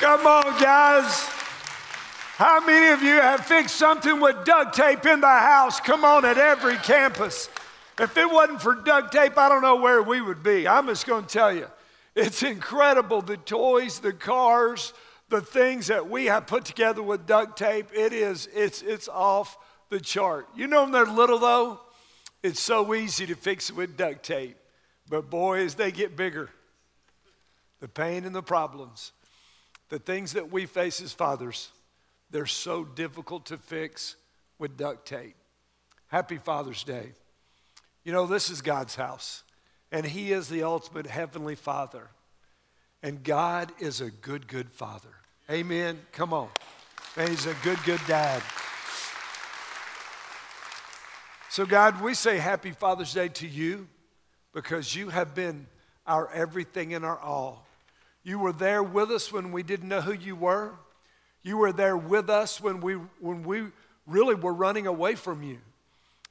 Come on, guys. How many of you have fixed something with duct tape in the house? Come on, at every campus. If it wasn't for duct tape, I don't know where we would be. I'm just going to tell you, it's incredible the toys, the cars, the things that we have put together with duct tape. It is, it's, it's off the chart. You know when they're little though, it's so easy to fix it with duct tape. But boy, as they get bigger, the pain and the problems, the things that we face as fathers, they're so difficult to fix with duct tape. Happy Father's Day. You know, this is God's house, and He is the ultimate Heavenly Father. And God is a good, good Father. Amen. Come on. And He's a good, good dad. So, God, we say Happy Father's Day to you because you have been our everything and our all. You were there with us when we didn't know who you were. You were there with us when we, when we really were running away from you.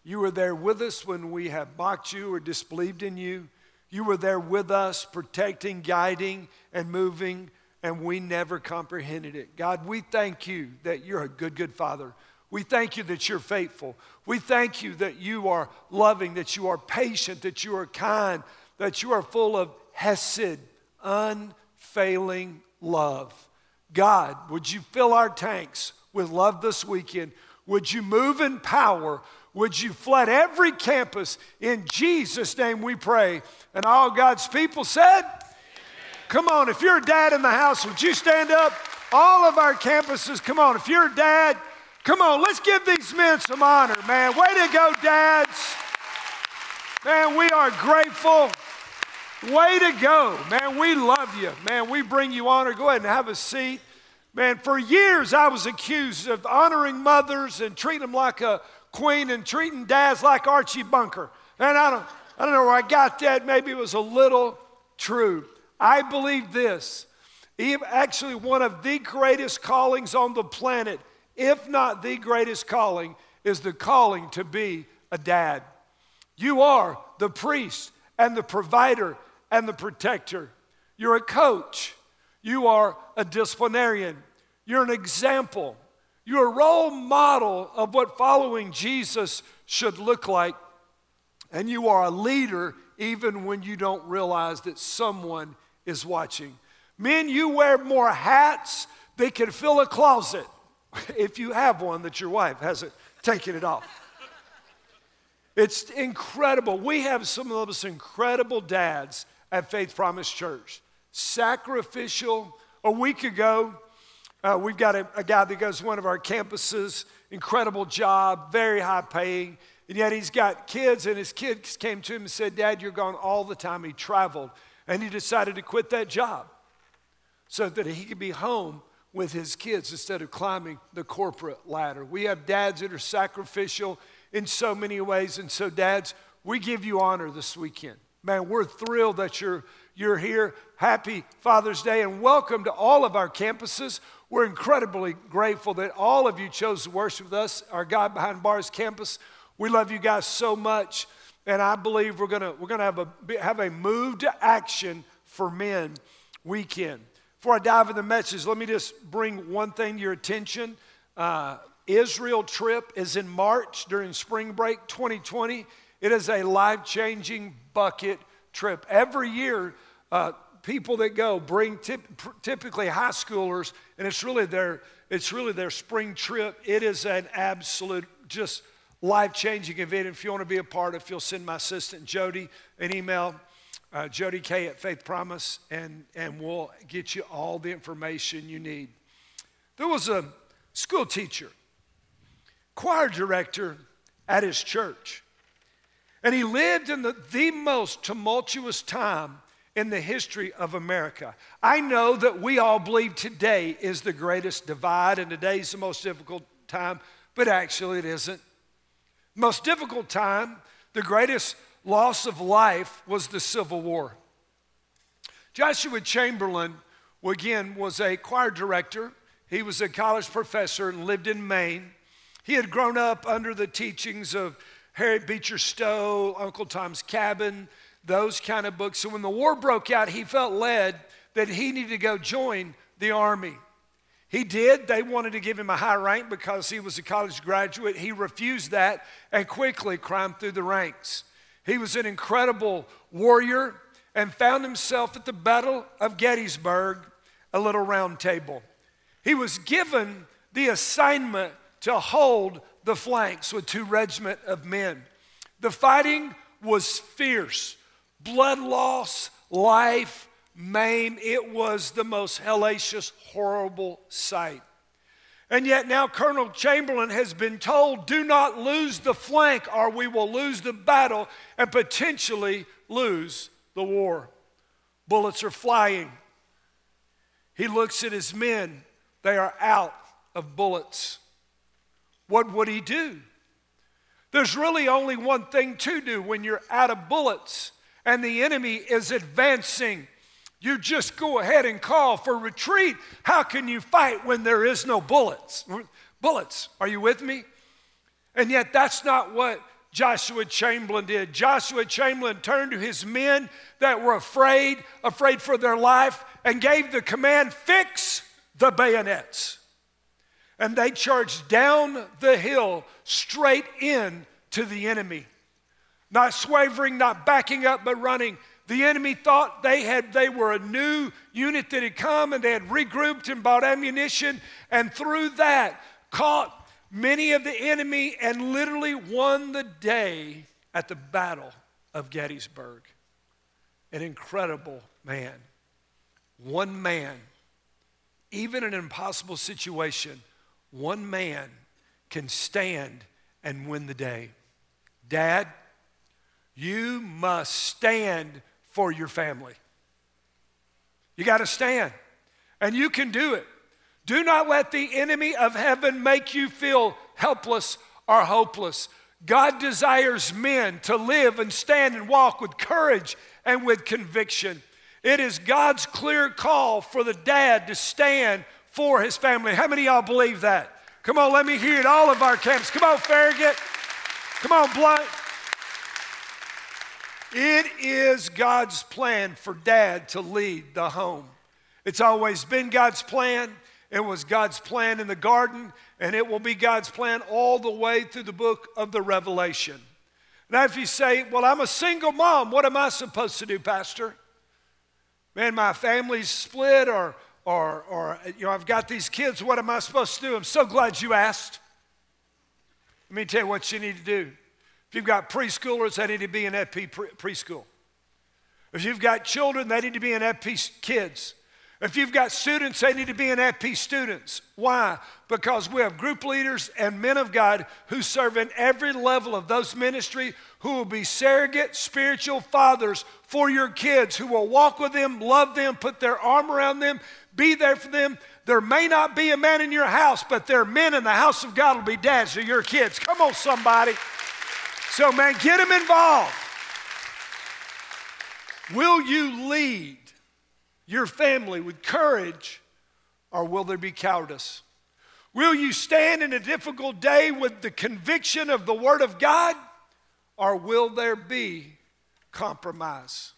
You were there with us when we have mocked you or disbelieved in you. You were there with us, protecting, guiding, and moving, and we never comprehended it. God, we thank you that you're a good, good Father. We thank you that you're faithful. We thank you that you are loving, that you are patient, that you are kind, that you are full of hesed, unfailing love. God, would you fill our tanks with love this weekend? Would you move in power? Would you flood every campus? In Jesus' name we pray. And all God's people said, Amen. Come on, if you're a dad in the house, would you stand up? All of our campuses, come on. If you're a dad, come on, let's give these men some honor, man. Way to go, dads. Man, we are grateful. Way to go, man. We love you, man. We bring you honor. Go ahead and have a seat. Man, for years I was accused of honoring mothers and treating them like a queen and treating dads like Archie Bunker. And I don't, I don't know where I got that. Maybe it was a little true. I believe this. Actually, one of the greatest callings on the planet, if not the greatest calling, is the calling to be a dad. You are the priest and the provider and the protector. You're a coach. You are a disciplinarian. You're an example. You're a role model of what following Jesus should look like. And you are a leader even when you don't realize that someone is watching. Men, you wear more hats than can fill a closet if you have one that your wife hasn't taken it off. It's incredible. We have some of us incredible dads at Faith Promise Church. Sacrificial. A week ago, uh, we've got a, a, guy that goes to one of our campuses, incredible job, very high paying, and yet he's got kids, and his kids came to him and said, Dad, you're gone all the time. He traveled, and he decided to quit that job so that he could be home with his kids instead of climbing the corporate ladder. We have dads that are sacrificial in so many ways, and so, dads, we give you honor this weekend. Man, we're thrilled that you're, you're here. Happy Father's Day, and welcome to all of our campuses. We're incredibly grateful that all of you chose to worship with us, our God Behind Bars campus. We love you guys so much, and I believe we're gonna, we're gonna have, a, have a move to action for men weekend. Before I dive into the message, let me just bring one thing to your attention. Uh, Israel trip is in March during spring break 2020. It is a life changing bucket trip. Every year, uh, people that go bring tip, typically high schoolers, and it's really their it's really their spring trip. It is an absolute just life changing event. If you want to be a part, if you'll send my assistant Jody an email, uh, Jody K at Faith Promise, and and we'll get you all the information you need. There was a school teacher, choir director at his church. And he lived in the, the most tumultuous time in the history of America. I know that we all believe today is the greatest divide and today's the most difficult time, but actually it isn't. Most difficult time, the greatest loss of life was the Civil War. Joshua Chamberlain, again, was a choir director. He was a college professor and lived in Maine. He had grown up under the teachings of Harriet Beecher Stowe, Uncle Tom's Cabin, those kind of books. So when the war broke out, he felt led that he needed to go join the army. He did. They wanted to give him a high rank because he was a college graduate. He refused that and quickly climbed through the ranks. He was an incredible warrior and found himself at the Battle of Gettysburg, a little round table. He was given the assignment to hold the flanks with two regiment of men. The fighting was fierce, blood loss, life, maim. It was the most hellacious, horrible sight. And yet now Colonel Chamberlain has been told do not lose the flank or we will lose the battle and potentially lose the war. Bullets are flying. He looks at his men, they are out of bullets. What would he do? There's really only one thing to do when you're out of bullets and the enemy is advancing. You just go ahead and call for retreat. How can you fight when there is no bullets? Bullets, are you with me? And yet, that's not what Joshua Chamberlain did. Joshua Chamberlain turned to his men that were afraid, afraid for their life, and gave the command fix the bayonets. And they charged down the hill straight in to the enemy. Not swavering, not backing up, but running. The enemy thought they had they were a new unit that had come and they had regrouped and bought ammunition, and through that caught many of the enemy and literally won the day at the Battle of Gettysburg. An incredible man. One man, even in an impossible situation, one man can stand and win the day. Dad, you must stand for your family. You got to stand, and you can do it. Do not let the enemy of heaven make you feel helpless or hopeless. God desires men to live and stand and walk with courage and with conviction. It is God's clear call for the dad to stand for his family. How many y'all believe that? Come on, let me hear it. All of our camps. Come on, Farragut. Come on, Blount. It is God's plan for dad to lead the home. It's always been God's plan. It was God's plan in the garden, and it will be God's plan all the way through the book of the Revelation. Now, if you say, Well, I'm a single mom, what am I supposed to do, Pastor? Man, my family's split, or, or, or you know, I've got these kids, what am I supposed to do? I'm so glad you asked. Let me tell you what you need to do. If you've got preschoolers, they need to be in FP preschool. If you've got children, they need to be in FP kids. If you've got students, they need to be in FP students. Why? Because we have group leaders and men of God who serve in every level of those ministry who will be surrogate spiritual fathers for your kids, who will walk with them, love them, put their arm around them, be there for them. There may not be a man in your house, but there are men in the house of God will be dads to your kids. Come on, somebody. So, man, get them involved. Will you lead your family with courage or will there be cowardice? Will you stand in a difficult day with the conviction of the Word of God or will there be compromise?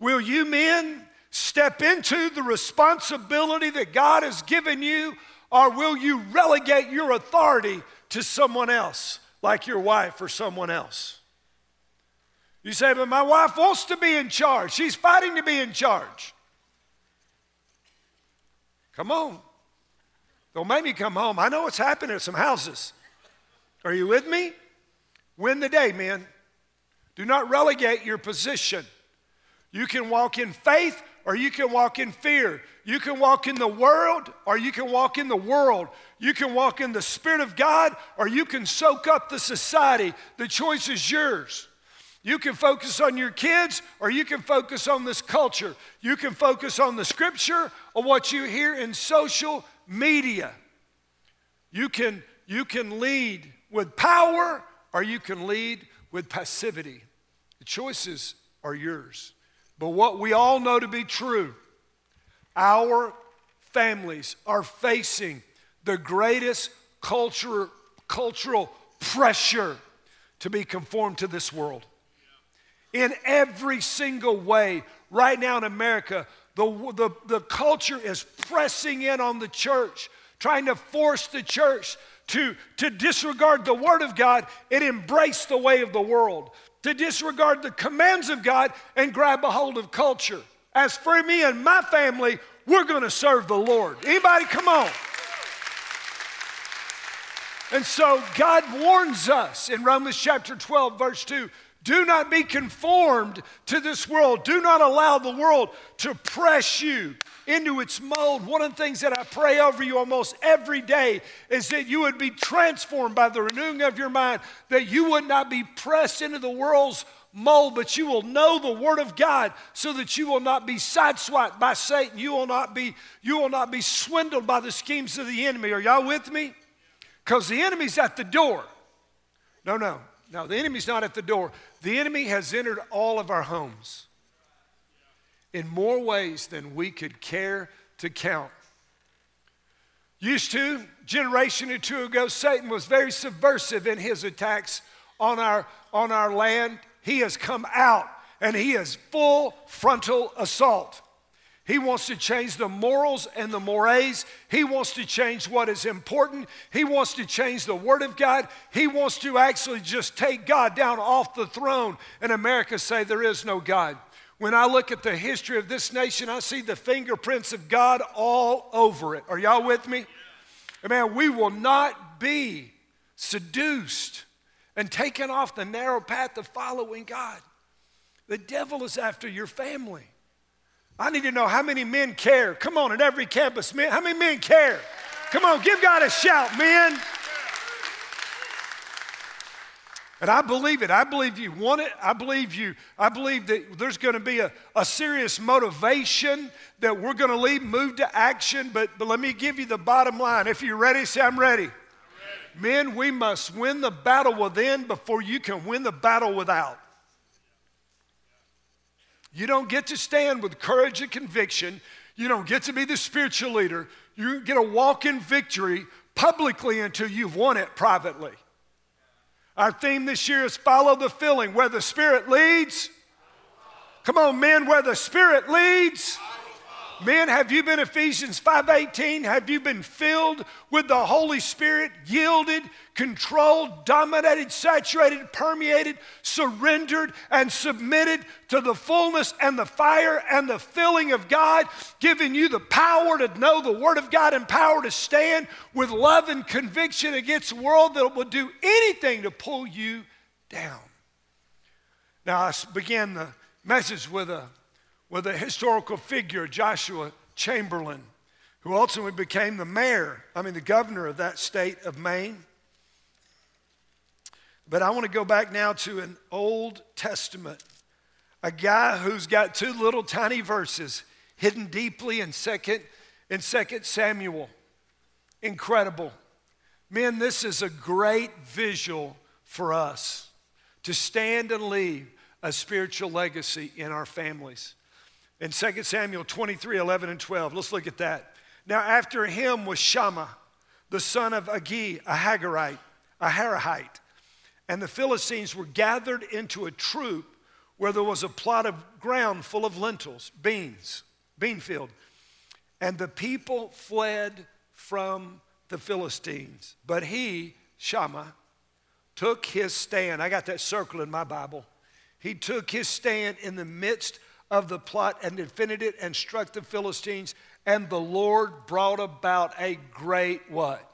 Will you men step into the responsibility that God has given you or will you relegate your authority to someone else? like your wife or someone else. You say, but my wife wants to be in charge. She's fighting to be in charge. Come on. Don't make me come home. I know what's happening at some houses. Are you with me? Win the day, men. Do not relegate your position. You can walk in faith or you can walk in fear. You can walk in the world or you can walk in the world. You can walk in the Spirit of God or you can soak up the society. The choice is yours. You can focus on your kids or you can focus on this culture. You can focus on the scripture or what you hear in social media. You can, you can lead with power or you can lead with passivity. The choices are yours. But what we all know to be true, our families are facing the greatest culture, cultural pressure to be conformed to this world. In every single way, right now in America, the, the, the culture is pressing in on the church, trying to force the church to, to disregard the Word of God and embrace the way of the world, to disregard the commands of God and grab a hold of culture. As for me and my family, we're going to serve the Lord. Anybody, come on. And so God warns us in Romans chapter 12, verse 2 do not be conformed to this world. Do not allow the world to press you into its mold. One of the things that I pray over you almost every day is that you would be transformed by the renewing of your mind, that you would not be pressed into the world's mold, but you will know the Word of God so that you will not be sideswiped by Satan. You will not be, you will not be swindled by the schemes of the enemy. Are y'all with me? Because the enemy's at the door. No, no, no, the enemy's not at the door. The enemy has entered all of our homes in more ways than we could care to count. Used to, generation or two ago, Satan was very subversive in his attacks on our, on our land. He has come out and he is full frontal assault. He wants to change the morals and the mores. He wants to change what is important. He wants to change the Word of God. He wants to actually just take God down off the throne and America say there is no God. When I look at the history of this nation, I see the fingerprints of God all over it. Are y'all with me? Man, we will not be seduced and taken off the narrow path of following God. The devil is after your family. I need to know how many men care. Come on, at every campus, men, how many men care? Come on, give God a shout, men. And I believe it. I believe you want it. I believe you. I believe that there's going to be a, a serious motivation that we're going to lead, move to action. But, but let me give you the bottom line. If you're ready, say, I'm ready. I'm ready. Men, we must win the battle within before you can win the battle without. You don't get to stand with courage and conviction. You don't get to be the spiritual leader. You get to walk in victory publicly until you've won it privately. Our theme this year is follow the filling. Where the Spirit leads, come on, men, where the Spirit leads, Men, have you been Ephesians 5:18? Have you been filled with the Holy Spirit, yielded, controlled, dominated, saturated, permeated, surrendered and submitted to the fullness and the fire and the filling of God, giving you the power to know the word of God and power to stand with love and conviction against a world that will do anything to pull you down. Now, I began the message with a with a historical figure, Joshua Chamberlain, who ultimately became the mayor, I mean, the governor of that state of Maine. But I want to go back now to an Old Testament, a guy who's got two little tiny verses hidden deeply in second in second Samuel. Incredible. Men, this is a great visual for us to stand and leave a spiritual legacy in our families in 2 Samuel 23 11 and 12. Let's look at that. Now, after him was Shammah, the son of Agee, a Hagarite, a Hararite. And the Philistines were gathered into a troop where there was a plot of ground full of lentils, beans, bean field. And the people fled from the Philistines. But he, Shammah, took his stand. I got that circle in my Bible. He took his stand in the midst of the plot and defended it and struck the Philistines. And the Lord brought about a great what?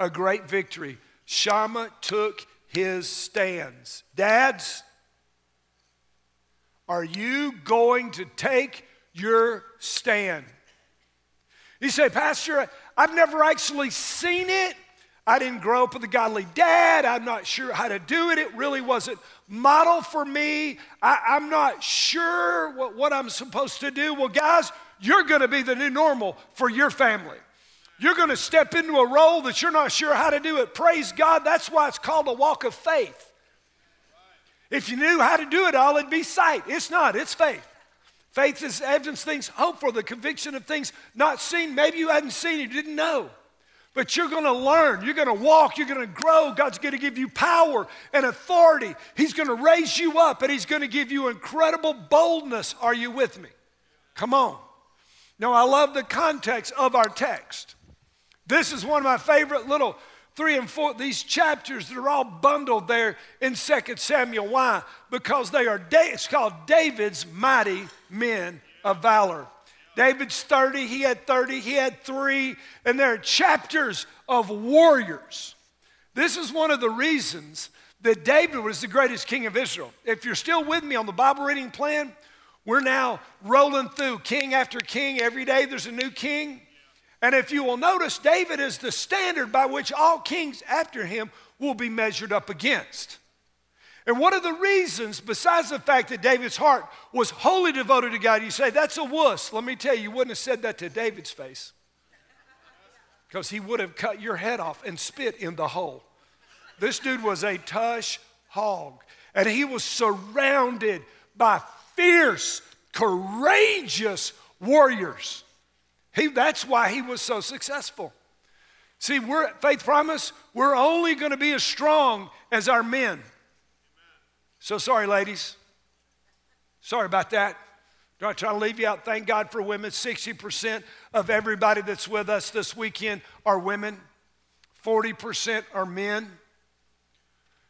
A great victory. Shammah took his stands. Dads, are you going to take your stand? You say, Pastor, I've never actually seen it. I didn't grow up with a godly dad. I'm not sure how to do it. It really wasn't model for me. I, am not sure what, what I'm supposed to do. Well, guys, you're going to be the new normal for your family. You're going to step into a role that you're not sure how to do it. Praise God. That's why it's called a walk of faith. If you knew how to do it all, it'd be sight. It's not, it's faith. Faith is evidence things hope for, the conviction of things not seen. Maybe you hadn't seen you didn't know. But you're going to learn, you're going to walk, you're going to grow. God's going to give you power and authority. He's going to raise you up and He's going to give you incredible boldness. Are you with me? Come on. Now, I love the context of our text. This is one of my favorite little three and four, these chapters that are all bundled there in 2 Samuel. Why? Because they are, it's called David's mighty men of valor. David's 30, he had 30, he had three, and there are chapters of warriors. This is one of the reasons that David was the greatest king of Israel. If you're still with me on the Bible reading plan, we're now rolling through king after king. Every day there's a new king. And if you will notice, David is the standard by which all kings after him will be measured up against. And one of the reasons, besides the fact that David's heart was wholly devoted to God, you say, that's a wuss. Let me tell you, you wouldn't have said that to David's face because he would have cut your head off and spit in the hole. This dude was a tush hog, and he was surrounded by fierce, courageous warriors. He, that's why he was so successful. See, we're Faith Promise, we're only going to be as strong as our men. So sorry, ladies. Sorry about that. Not trying to leave you out. Thank God for women. 60% of everybody that's with us this weekend are women, 40% are men.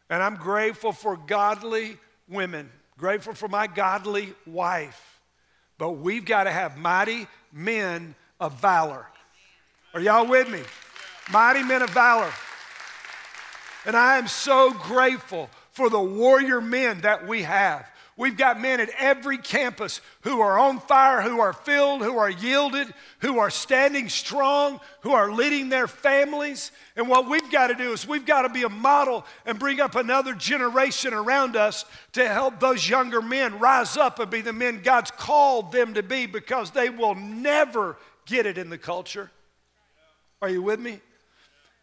And I'm grateful for godly women, grateful for my godly wife. But we've got to have mighty men of valor. Are y'all with me? Mighty men of valor. And I am so grateful for the warrior men that we have. We've got men at every campus who are on fire, who are filled, who are yielded, who are standing strong, who are leading their families. And what we've got to do is we've got to be a model and bring up another generation around us to help those younger men rise up and be the men God's called them to be because they will never get it in the culture. Are you with me?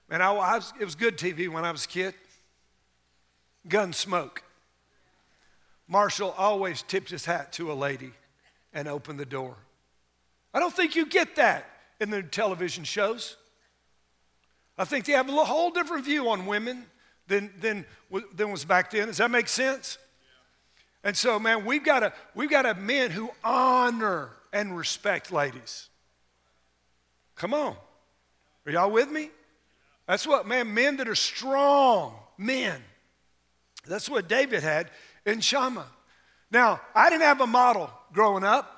And I, I was, it was good TV when I was a kid. Gunsmoke. Marshall always tipped his hat to a lady and opened the door. I don't think you get that in the television shows. I think they have a whole different view on women than, than, than was back then. Does that make sense? And so, man, we've got, a, we've got a men who honor and respect ladies. Come on. Are y'all with me? That's what, man, men that are strong, men. That's what David had in Shammah. Now, I didn't have a model growing up.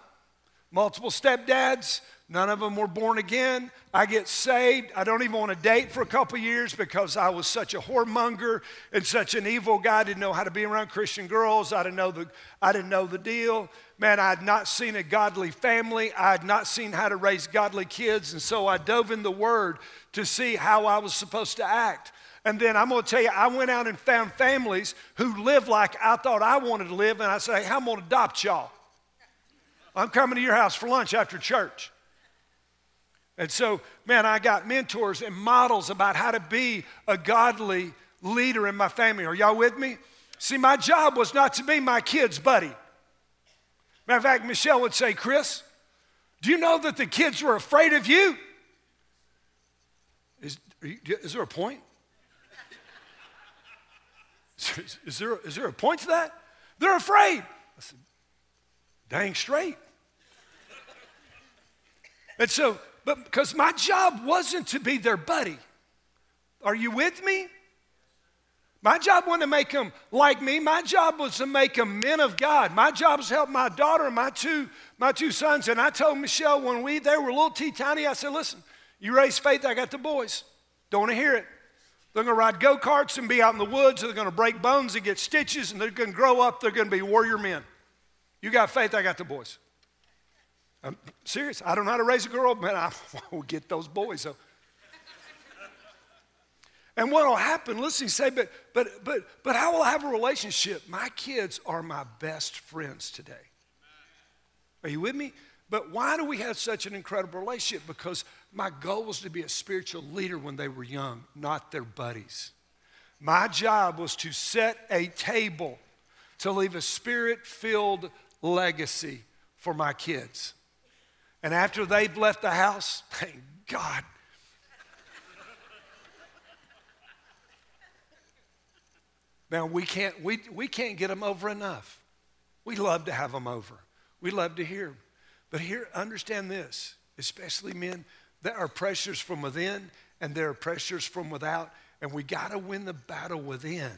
Multiple stepdads, none of them were born again. I get saved. I don't even want to date for a couple years because I was such a whoremonger and such an evil guy. I didn't know how to be around Christian girls. I didn't know the, I didn't know the deal. Man, I had not seen a godly family. I had not seen how to raise godly kids. And so I dove in the Word to see how I was supposed to act. And then I'm going to tell you, I went out and found families who lived like I thought I wanted to live. And I said, hey, I'm going to adopt y'all. I'm coming to your house for lunch after church. And so, man, I got mentors and models about how to be a godly leader in my family. Are y'all with me? See, my job was not to be my kid's buddy. Matter of fact, Michelle would say, Chris, do you know that the kids were afraid of you? Is, is there a point? Is, is, there, is there a point to that? They're afraid. I said, dang straight. and so, but because my job wasn't to be their buddy. Are you with me? My job wasn't to make them like me. My job was to make them men of God. My job was to help my daughter and my two, my two sons. And I told Michelle when we they were little teeny tiny, I said, listen, you raise faith, I got the boys. Don't want to hear it. They're going to ride go karts and be out in the woods. They're going to break bones and get stitches, and they're going to grow up. They're going to be warrior men. You got faith, I got the boys. I'm serious. I don't know how to raise a girl, but I will get those boys. So. And what will happen, listen, say, but, but, but, but how will I have a relationship? My kids are my best friends today. Are you with me? But why do we have such an incredible relationship? Because my goal was to be a spiritual leader when they were young, not their buddies. My job was to set a table to leave a spirit filled legacy for my kids. And after they've left the house, thank God. Now we can't we, we can't get them over enough. We love to have them over. We love to hear them. But here, understand this, especially men, there are pressures from within and there are pressures from without, and we got to win the battle within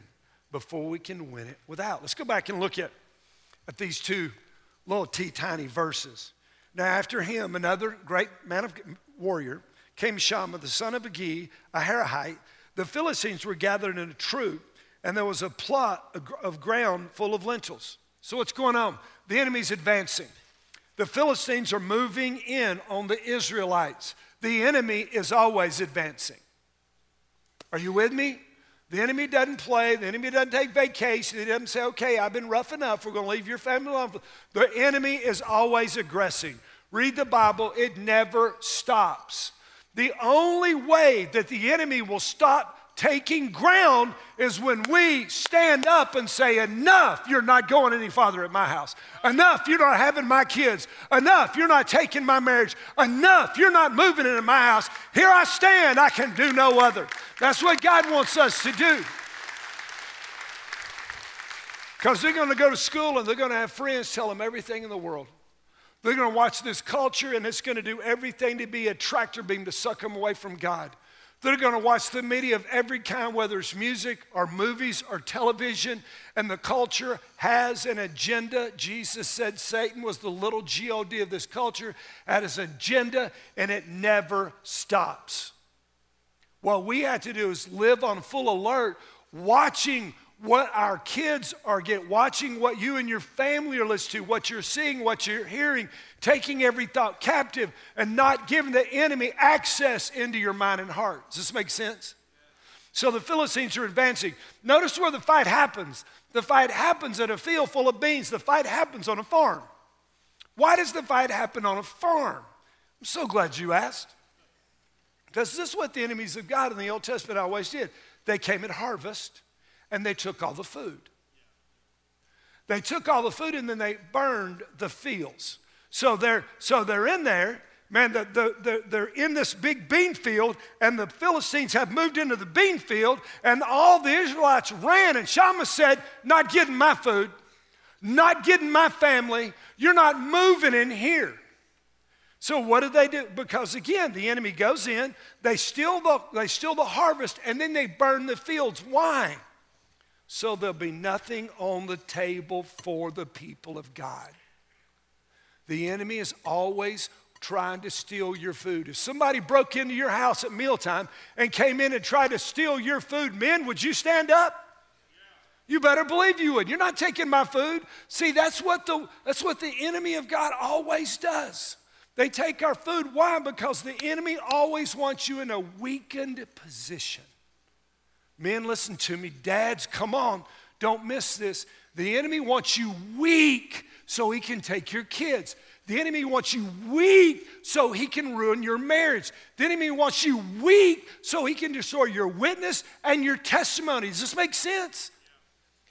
before we can win it without. Let's go back and look at, at these two little t tiny verses. Now, after him, another great man of warrior came Shammah, the son of Agee, a Hararite. The Philistines were gathered in a troop, and there was a plot of ground full of lentils. So, what's going on? The enemy's advancing. The Philistines are moving in on the Israelites. The enemy is always advancing. Are you with me? The enemy doesn't play. The enemy doesn't take vacation. He doesn't say, okay, I've been rough enough. We're going to leave your family alone. The enemy is always aggressing. Read the Bible, it never stops. The only way that the enemy will stop taking ground is when we stand up and say, Enough, you're not going any farther at my house. Enough, you're not having my kids. Enough, you're not taking my marriage. Enough, you're not moving into my house. Here I stand, I can do no other. That's what God wants us to do. Because they're going to go to school and they're going to have friends tell them everything in the world. They're going to watch this culture and it's going to do everything to be a tractor beam to suck them away from God. They're going to watch the media of every kind, whether it's music or movies or television, and the culture has an agenda. Jesus said Satan was the little God of this culture, had his agenda, and it never stops. What we have to do is live on full alert, watching what our kids are getting, watching what you and your family are listening to, what you're seeing, what you're hearing, taking every thought captive, and not giving the enemy access into your mind and heart. Does this make sense? So the Philistines are advancing. Notice where the fight happens. The fight happens at a field full of beans. The fight happens on a farm. Why does the fight happen on a farm? I'm so glad you asked. Because this is what the enemies of God in the Old Testament always did. They came at harvest and they took all the food. They took all the food and then they burned the fields. So they're, so they're in there, man, the, the, the, they're in this big bean field, and the Philistines have moved into the bean field, and all the Israelites ran, and Shammah said, Not getting my food, not getting my family, you're not moving in here. So what do they do? Because again, the enemy goes in, they steal the, they steal the harvest, and then they burn the fields. Why? So there'll be nothing on the table for the people of God. The enemy is always trying to steal your food. If somebody broke into your house at mealtime and came in and tried to steal your food, men, would you stand up? You better believe you would. You're not taking my food. See, that's what the, that's what the enemy of God always does. They take our food. Why? Because the enemy always wants you in a weakened position. Men, listen to me. Dads, come on. Don't miss this. The enemy wants you weak so he can take your kids. The enemy wants you weak so he can ruin your marriage. The enemy wants you weak so he can destroy your witness and your testimony. Does this make sense?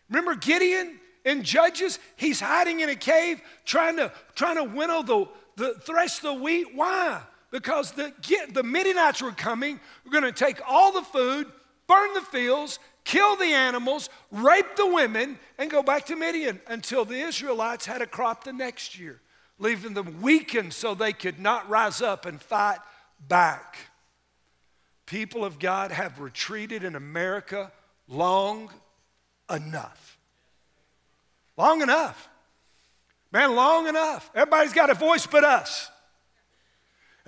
Remember Gideon in Judges? He's hiding in a cave trying to, trying to winnow the, the thresh the wheat. Why? Because the, the Midianites were coming. We're going to take all the food, burn the fields, kill the animals, rape the women, and go back to Midian until the Israelites had a crop the next year, leaving them weakened so they could not rise up and fight back. People of God have retreated in America long enough. Long enough. Man, long enough. Everybody's got a voice but us.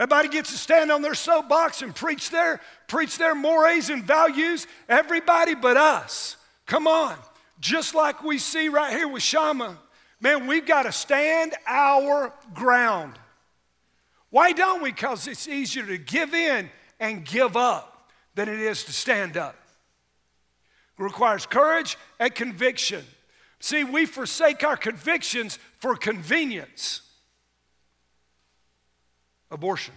Everybody gets to stand on their soapbox and preach their, preach their mores and values. Everybody but us. Come on. Just like we see right here with Shammah, man, we've got to stand our ground. Why don't we? Because it's easier to give in and give up than it is to stand up. It requires courage and conviction. See, we forsake our convictions for convenience abortion.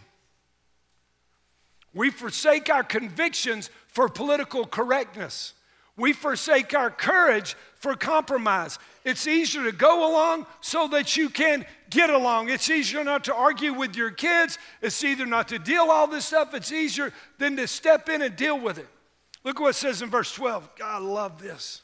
We forsake our convictions for political correctness. We forsake our courage for compromise. It's easier to go along so that you can get along. It's easier not to argue with your kids. It's either not to deal all this stuff. It's easier than to step in and deal with it. Look what it says in verse 12. God, I love this.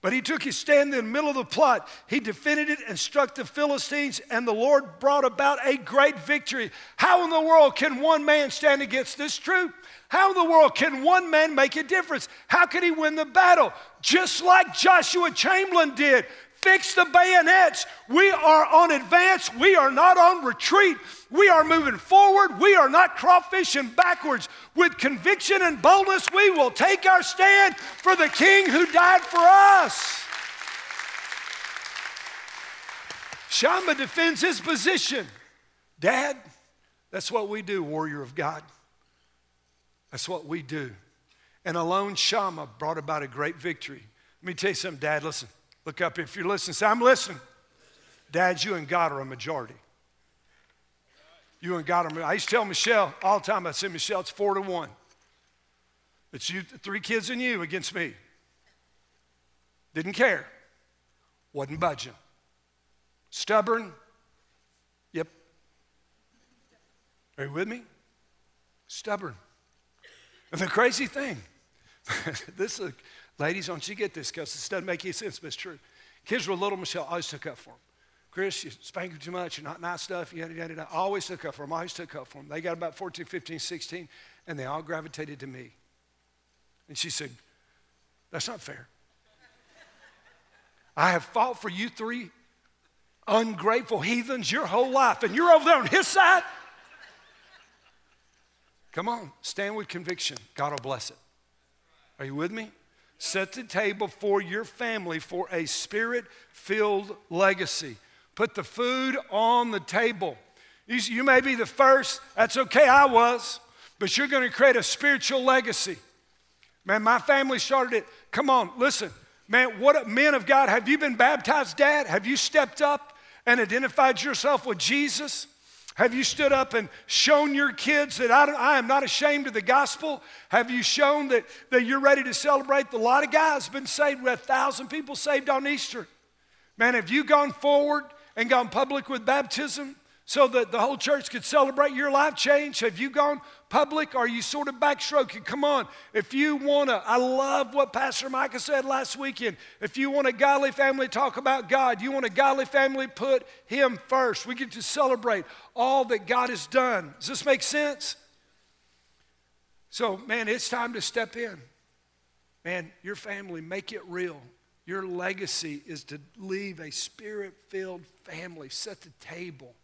But he took his stand in the middle of the plot. He defended it and struck the Philistines, and the Lord brought about a great victory. How in the world can one man stand against this troop? How in the world can one man make a difference? How can he win the battle? Just like Joshua Chamberlain did. Fix the bayonets. We are on advance. We are not on retreat. We are moving forward. We are not crawfishing backwards. With conviction and boldness, we will take our stand for the King who died for us. Shammah defends his position. Dad, that's what we do, warrior of God. That's what we do. And alone Shammah brought about a great victory. Let me tell you something, Dad. Listen, look up. If you're listening, say, I'm listening. Dad, you and God are a majority. You and God are. I used to tell Michelle all the time. I said, Michelle, it's four to one. It's you, three kids and you against me. Didn't care. Wasn't budging. Stubborn. Yep. Are you with me? Stubborn. And the crazy thing, this, uh, ladies, don't you get this because this doesn't make any sense, but it's true. Kids were little, Michelle always took up for them. Chris, you spank them too much, you're not nice stuff, yada, yada, yada. I always took up for them, I always took up for them. They got about 14, 15, 16, and they all gravitated to me. And she said, That's not fair. I have fought for you three ungrateful heathens your whole life, and you're over there on his side? Come on, stand with conviction. God will bless it. Are you with me? Set the table for your family for a spirit filled legacy. Put the food on the table. You, you, may be the first, that's okay, I was, but you're going to create a spiritual legacy. Man, my family started it. Come on, listen. Man, what men of God, have you been baptized, Dad? Have you stepped up and identified yourself with Jesus? Have you stood up and shown your kids that I, I, am not ashamed of the gospel? Have you shown that, that you're ready to celebrate? A lot of guys been saved. We had a thousand people saved on Easter. Man, have you gone forward and gone public with baptism? so that the whole church could celebrate your life change? Have you gone public? Are you sort of backstroking? Come on. If you want to, I love what Pastor Micah said last weekend. If you want a godly family talk about God, you want a godly family put Him first. We get to celebrate all that God has done. Does this make sense? So, man, it's time to step in. Man, your family, make it real. Your legacy is to leave a spirit filled family, set the table.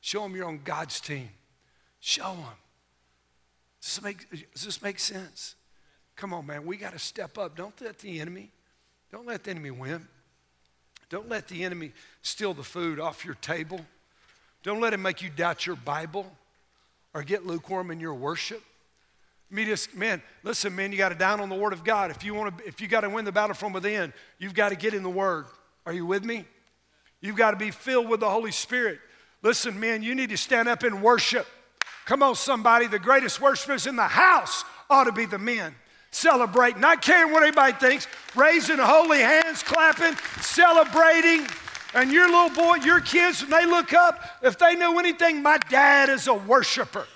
Show them you're on God's team. Show them. Does this make, does this make sense? Come on, man. We got to step up. Don't let the enemy, don't let the enemy win. Don't let the enemy steal the food off your table. Don't let him make you doubt your Bible or get lukewarm in your worship. Me just, man, listen, man, you got to down on the Word of God. If you want to, if you got to win the battle from within, you've got to get in the Word. Are you with me? You've got to be filled with the Holy Spirit. Listen, man, you need to stand up and worship. Come on, somebody. The greatest worshipers in the house ought to be the men. Celebrating, not caring what anybody thinks, raising holy hands, clapping, celebrating. And your little boy, your kids, when they look up, if they know anything, my dad is a worshiper.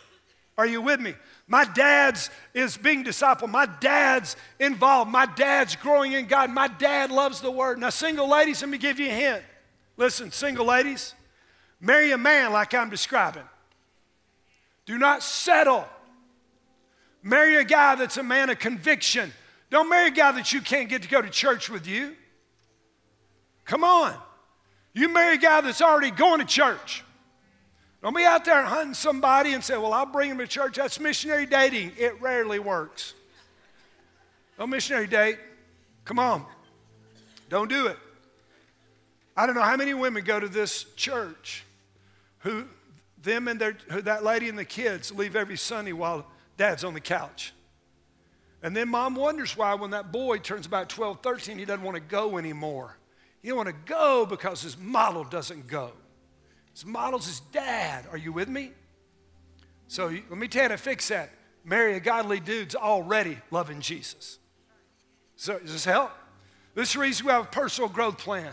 Are you with me? My dad's is being discipled. My dad's involved. My dad's growing in God. My dad loves the word. Now, single ladies, let me give you a hint. Listen, single ladies, Marry a man like I'm describing. Do not settle. Marry a guy that's a man of conviction. Don't marry a guy that you can't get to go to church with you. Come on. You marry a guy that's already going to church. Don't be out there hunting somebody and say, Well, I'll bring him to church. That's missionary dating. It rarely works. No missionary date. Come on. Don't do it. I don't know how many women go to this church who them and their, that lady and the kids leave every Sunday while dad's on the couch. And then mom wonders why, when that boy turns about 12, 13, he doesn't want to go anymore. He don't want to go because his model doesn't go. His model's his dad. Are you with me? So let me tell you to fix that. Marry a godly dude's already loving Jesus. So does this help? This is the reason we have a personal growth plan.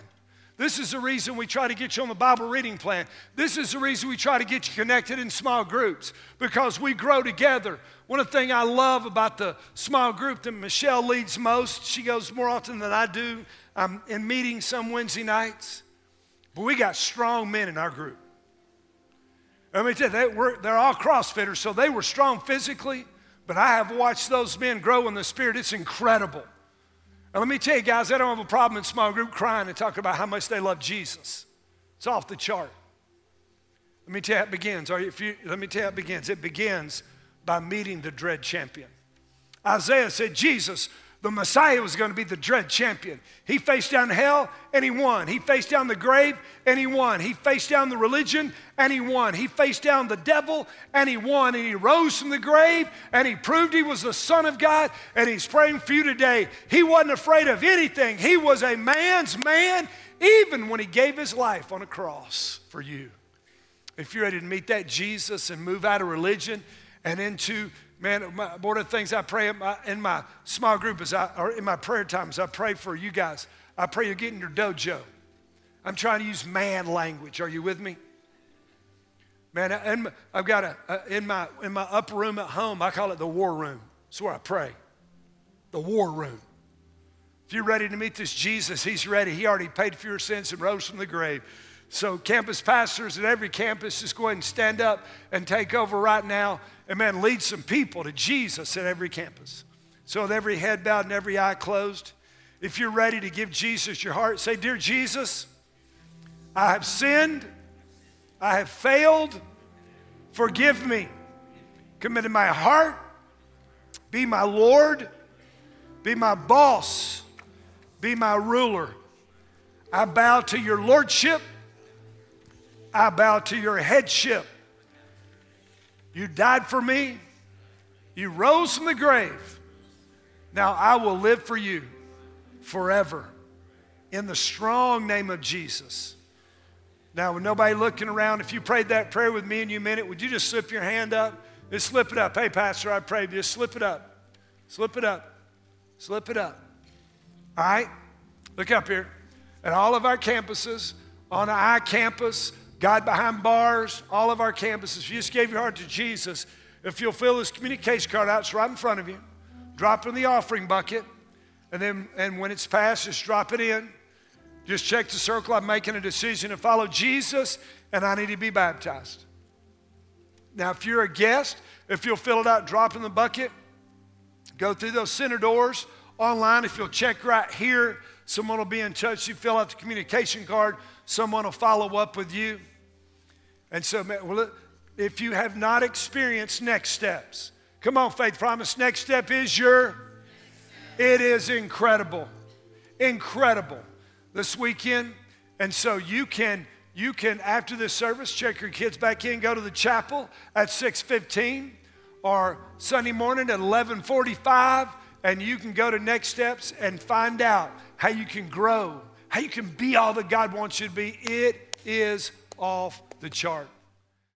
This is the reason we try to get you on the Bible reading plan. This is the reason we try to get you connected in small groups because we grow together. One of the things I love about the small group that Michelle leads most, she goes more often than I do. I'm in meetings some Wednesday nights, but we got strong men in our group. Let me tell you, they were, they're all CrossFitters, so they were strong physically, but I have watched those men grow in the spirit. It's incredible. And let me tell you, guys, I don't have a problem in small group crying and talking about how much they love Jesus. It's off the chart. Let me tell you how it begins. You, you, let me tell you how it begins. It begins by meeting the dread champion. Isaiah said, Jesus, the Messiah was going to be the dread champion. He faced down hell and he won. He faced down the grave and he won. He faced down the religion and he won. He faced down the devil and he won. And he rose from the grave and he proved he was the Son of God. And he's praying for you today. He wasn't afraid of anything. He was a man's man, even when he gave his life on a cross for you. If you're ready to meet that Jesus and move out of religion and into Man, my, one of the things I pray in my, in my small group is I, or in my prayer times, I pray for you guys. I pray you're getting your dojo. I'm trying to use man language. Are you with me? Man, and I've got a, in my in my upper room at home. I call it the war room. It's where I pray. The war room. If you're ready to meet this Jesus, He's ready. He already paid for your sins and rose from the grave. So, campus pastors at every campus, just go ahead and stand up and take over right now. And lead some people to Jesus at every campus. So, with every head bowed and every eye closed, if you're ready to give Jesus your heart, say, Dear Jesus, I have sinned, I have failed, forgive me. Come into my heart, be my Lord, be my boss, be my ruler. I bow to your lordship I bow to your headship. You died for me. You rose from the grave. Now I will live for you forever in the strong name of Jesus. Now, with nobody looking around, if you prayed that prayer with me and you meant it, would you just slip your hand up? Just slip it up. Hey, Pastor, I prayed. Just slip it up. Slip it up. Slip it up. All right? Look up here. At all of our campuses, on I campus, God behind bars, all of our campuses. If you just gave your heart to Jesus, if you'll fill this communication card out, it's right in front of you. Drop it in the offering bucket, and then and when it's passed, just drop it in. Just check the circle. I'm making a decision to follow Jesus, and I need to be baptized. Now, if you're a guest, if you'll fill it out, drop in the bucket. Go through those center doors online. If you'll check right here, someone will be in touch. You fill out the communication card someone will follow up with you. And so, well, if you have not experienced next steps, come on, faith promise. Next step is your, it is incredible, incredible this weekend. And so you can, you can after this service, check your kids back in, go to the chapel at 6:15, or Sunday morning at 11:45, and you can go to Next Steps and find out how you can grow how you can be all that God wants you to be, it is off the chart.